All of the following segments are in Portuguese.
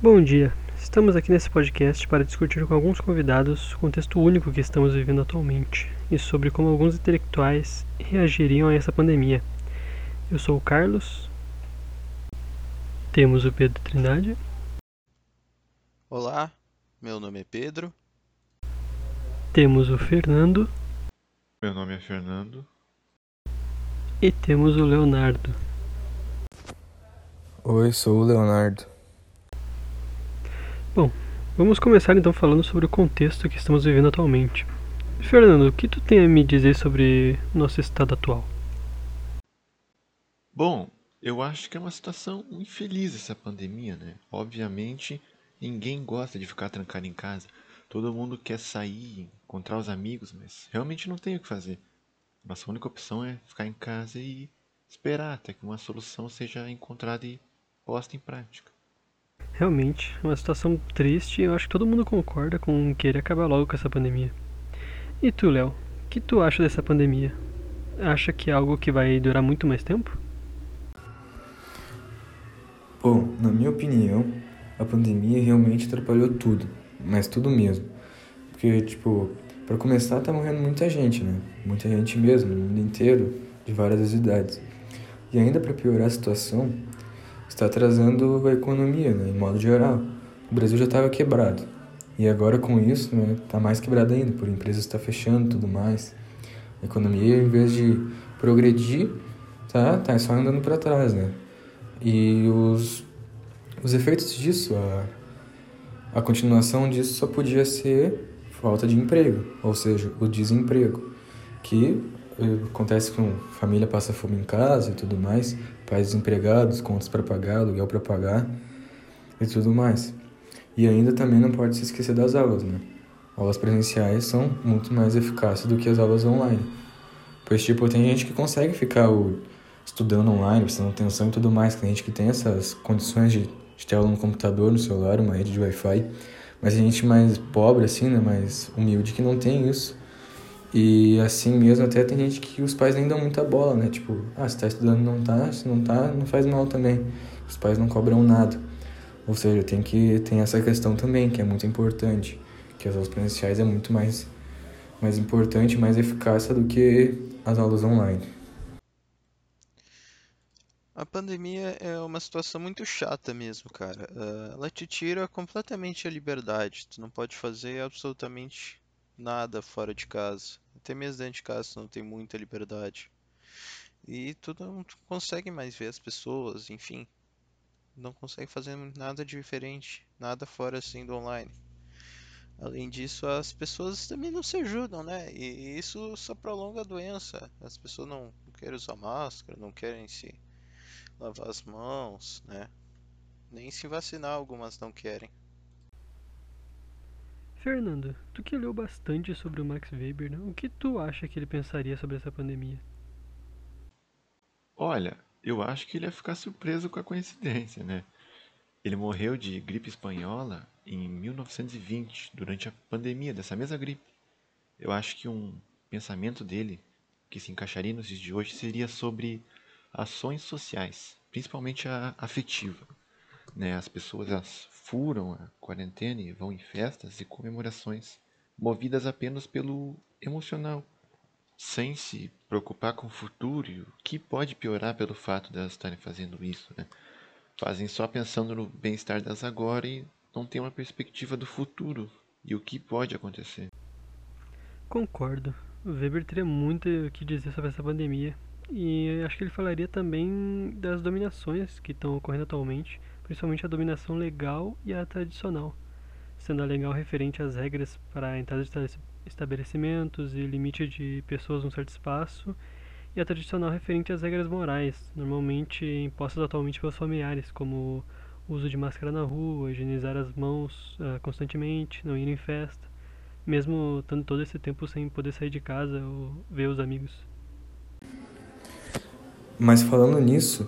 Bom dia. Estamos aqui nesse podcast para discutir com alguns convidados o contexto único que estamos vivendo atualmente e sobre como alguns intelectuais reagiriam a essa pandemia. Eu sou o Carlos. Temos o Pedro Trindade. Olá, meu nome é Pedro. Temos o Fernando. Meu nome é Fernando. E temos o Leonardo. Oi, sou o Leonardo. Bom, vamos começar então falando sobre o contexto que estamos vivendo atualmente. Fernando, o que tu tem a me dizer sobre nosso estado atual? Bom, eu acho que é uma situação infeliz essa pandemia, né? Obviamente, ninguém gosta de ficar trancado em casa. Todo mundo quer sair, encontrar os amigos, mas realmente não tem o que fazer. Nossa única opção é ficar em casa e esperar até que uma solução seja encontrada e posta em prática. Realmente, é uma situação triste e eu acho que todo mundo concorda com querer acabar logo com essa pandemia. E tu, Léo, o que tu acha dessa pandemia? Acha que é algo que vai durar muito mais tempo? Bom, na minha opinião, a pandemia realmente atrapalhou tudo, mas tudo mesmo. Porque, tipo, para começar, tá morrendo muita gente, né? Muita gente mesmo, no mundo inteiro, de várias idades. E ainda para piorar a situação, está atrasando a economia, né, em modo geral. O Brasil já estava quebrado. E agora com isso, né, tá mais quebrado ainda, por empresas estar tá fechando tudo mais. A economia, em vez de progredir, tá, tá só andando para trás, né? E os, os efeitos disso, a, a continuação disso só podia ser falta de emprego, ou seja, o desemprego, que acontece com família passa fome em casa e tudo mais, pais desempregados, contas para pagar, aluguel para pagar e tudo mais. E ainda também não pode se esquecer das aulas, né? Aulas presenciais são muito mais eficazes do que as aulas online. Pois, tipo, tem gente que consegue ficar o, estudando online, prestando atenção e tudo mais. Tem gente que tem essas condições de, de ter aula no computador, no celular, uma rede de Wi-Fi. Mas tem gente mais pobre, assim, né? Mais humilde que não tem isso. E assim mesmo, até tem gente que os pais nem dão muita bola, né? Tipo, ah, se tá estudando não tá, se não tá, não faz mal também. Os pais não cobram nada. Ou seja, tem que tem essa questão também, que é muito importante, que as aulas presenciais é muito mais mais importante, mais eficaz do que as aulas online. A pandemia é uma situação muito chata mesmo, cara. Ah, ela te tira completamente a liberdade. Tu não pode fazer absolutamente nada fora de casa. Até mesmo dentro de casa não tem muita liberdade. E tu não tu consegue mais ver as pessoas, enfim. Não consegue fazer nada diferente, nada fora assim do online. Além disso, as pessoas também não se ajudam, né? E isso só prolonga a doença. As pessoas não querem usar máscara, não querem se lavar as mãos, né? Nem se vacinar, algumas não querem. Fernando, tu que leu bastante sobre o Max Weber, né? o que tu acha que ele pensaria sobre essa pandemia? Olha, eu acho que ele ia ficar surpreso com a coincidência, né? Ele morreu de gripe espanhola em 1920, durante a pandemia dessa mesma gripe. Eu acho que um pensamento dele que se encaixaria nos dias de hoje seria sobre ações sociais, principalmente a afetiva. Né? As pessoas elas furam a quarentena e vão em festas e comemorações, movidas apenas pelo emocional, sem se preocupar com o futuro e o que pode piorar pelo fato de elas estarem fazendo isso. Né? Fazem só pensando no bem-estar delas agora e não tem uma perspectiva do futuro e o que pode acontecer. Concordo. O Weber teria muito o que dizer sobre essa pandemia. E acho que ele falaria também das dominações que estão ocorrendo atualmente principalmente a dominação legal e a tradicional, sendo a legal referente às regras para a entrada de estabelecimentos e limite de pessoas num certo espaço, e a tradicional referente às regras morais, normalmente impostas atualmente pelos familiares, como uso de máscara na rua, higienizar as mãos uh, constantemente, não ir em festa, mesmo estando todo esse tempo sem poder sair de casa ou ver os amigos. Mas falando nisso,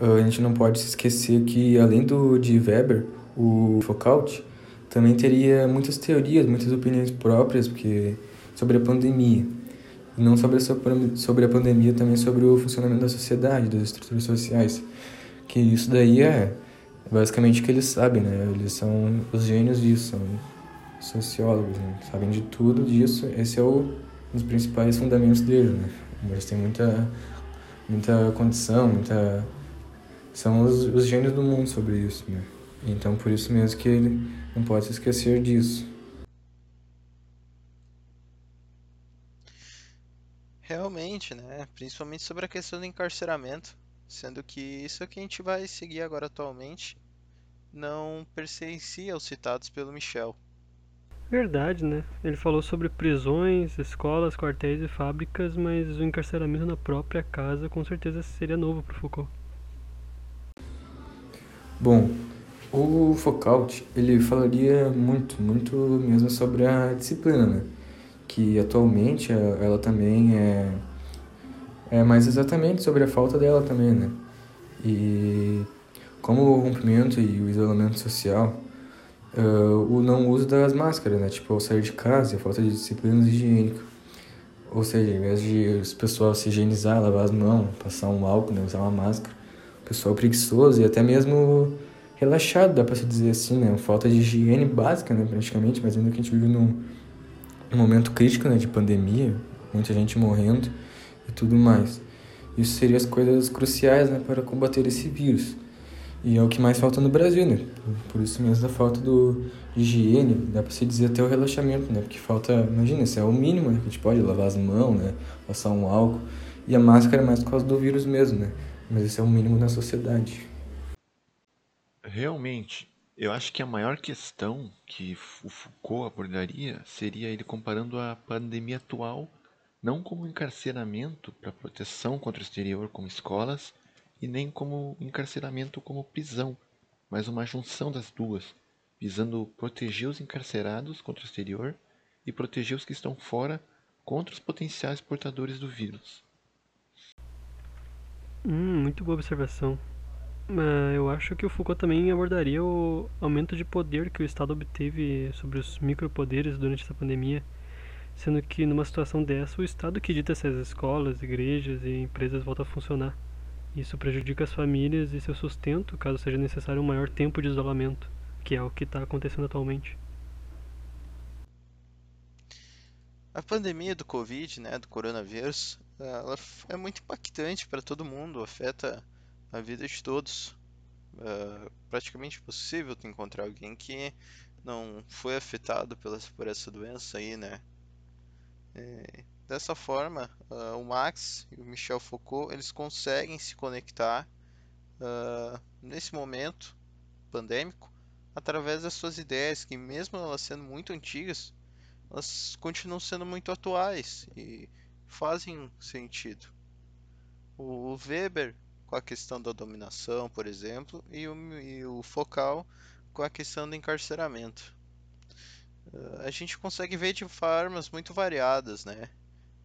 a gente não pode se esquecer que, além do de Weber, o Foucault também teria muitas teorias, muitas opiniões próprias porque, sobre a pandemia. E não sobre a, sobre a pandemia, também sobre o funcionamento da sociedade, das estruturas sociais. Que isso daí é, basicamente o que eles sabem, né? Eles são os gênios disso, são sociólogos, né? Sabem de tudo disso. Esse é o, um dos principais fundamentos deles, né? Eles têm muita, muita condição, muita... São os, os gênios do mundo sobre isso, né? Então, por isso mesmo que ele não pode se esquecer disso. Realmente, né? Principalmente sobre a questão do encarceramento, sendo que isso é que a gente vai seguir agora atualmente não pertencia aos citados pelo Michel. Verdade, né? Ele falou sobre prisões, escolas, quartéis e fábricas, mas o encarceramento na própria casa com certeza seria novo para Foucault. Bom, o Foucault, ele falaria muito, muito mesmo sobre a disciplina, né? que atualmente ela também é, é mais exatamente sobre a falta dela também, né? E como o rompimento e o isolamento social, uh, o não uso das máscaras, né? Tipo, ao sair de casa, a falta de disciplina higiênica. Ou seja, ao invés de o pessoal se higienizar, lavar as mãos, passar um álcool, né? usar uma máscara, pessoal preguiçoso e até mesmo relaxado, dá para se dizer assim, né? Falta de higiene básica, né? Praticamente, mas ainda que a gente vive num um momento crítico né, de pandemia, muita gente morrendo e tudo mais. Isso seriam as coisas cruciais né, para combater esse vírus. E é o que mais falta no Brasil, né? Por isso mesmo da falta do higiene, dá para se dizer até o relaxamento, né? Porque falta, imagina, isso é o mínimo, né? Que a gente pode lavar as mãos, né? Passar um álcool. E a máscara é mais por causa do vírus mesmo, né? Mas esse é o mínimo na sociedade. Realmente, eu acho que a maior questão que o Foucault abordaria seria ele comparando a pandemia atual não como encarceramento para proteção contra o exterior como escolas e nem como encarceramento como prisão, mas uma junção das duas, visando proteger os encarcerados contra o exterior e proteger os que estão fora contra os potenciais portadores do vírus. Hum, muito boa observação. Uh, eu acho que o Foucault também abordaria o aumento de poder que o Estado obteve sobre os micropoderes durante essa pandemia, sendo que numa situação dessa o Estado que dita se as escolas, igrejas e empresas voltam a funcionar. Isso prejudica as famílias e seu sustento, caso seja necessário um maior tempo de isolamento, que é o que está acontecendo atualmente. A pandemia do Covid, né, do coronavírus, ela é muito impactante para todo mundo, afeta a vida de todos. É praticamente impossível tu encontrar alguém que não foi afetado pela, por essa doença aí, né? É, dessa forma, uh, o Max e o Michel Foucault eles conseguem se conectar uh, nesse momento pandêmico através das suas ideias, que mesmo elas sendo muito antigas, elas continuam sendo muito atuais e fazem sentido. O Weber com a questão da dominação, por exemplo, e o, e o focal com a questão do encarceramento. Uh, a gente consegue ver de formas muito variadas, né?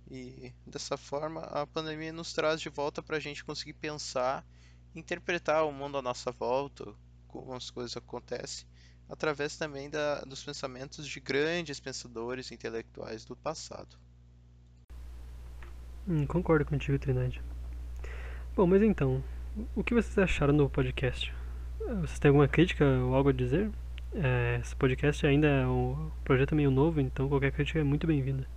E dessa forma a pandemia nos traz de volta para a gente conseguir pensar, interpretar o mundo à nossa volta, como as coisas acontecem, através também da, dos pensamentos de grandes pensadores intelectuais do passado. Hum, concordo contigo, Trindade. Bom, mas então, o que vocês acharam do podcast? Vocês têm alguma crítica ou algo a dizer? É, esse podcast ainda é um projeto meio novo, então qualquer crítica é muito bem-vinda.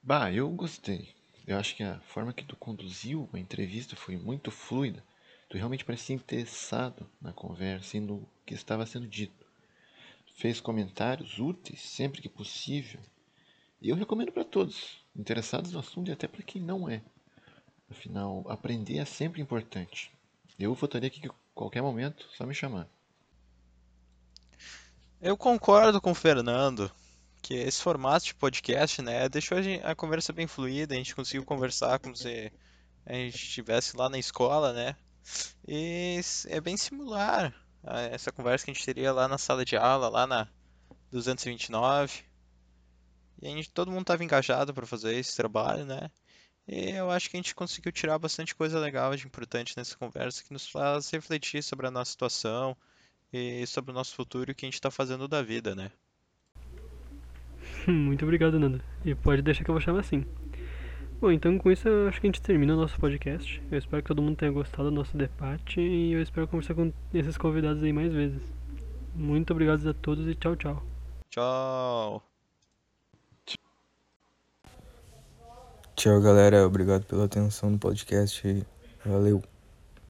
Bah, eu gostei. Eu acho que a forma que tu conduziu a entrevista foi muito fluida. Tu realmente parecia interessado na conversa e no que estava sendo dito. Fez comentários úteis sempre que possível. E eu recomendo para todos, interessados no assunto e até para quem não é. Afinal, aprender é sempre importante. Eu votaria aqui que qualquer momento, só me chamar. Eu concordo com o Fernando que esse formato de podcast, né, deixou a, conversa bem fluida, a gente conseguiu conversar como se a gente estivesse lá na escola, né? E é bem similar a essa conversa que a gente teria lá na sala de aula, lá na 229. E a gente, todo mundo estava engajado para fazer esse trabalho, né? E eu acho que a gente conseguiu tirar bastante coisa legal de importante nessa conversa que nos faz refletir sobre a nossa situação e sobre o nosso futuro e o que a gente está fazendo da vida, né? Muito obrigado, Nando. E pode deixar que eu vou chamar assim. Bom, então com isso eu acho que a gente termina o nosso podcast. Eu espero que todo mundo tenha gostado do nosso debate e eu espero conversar com esses convidados aí mais vezes. Muito obrigado a todos e tchau, tchau. Tchau. Tchau, galera. Obrigado pela atenção no podcast. Valeu.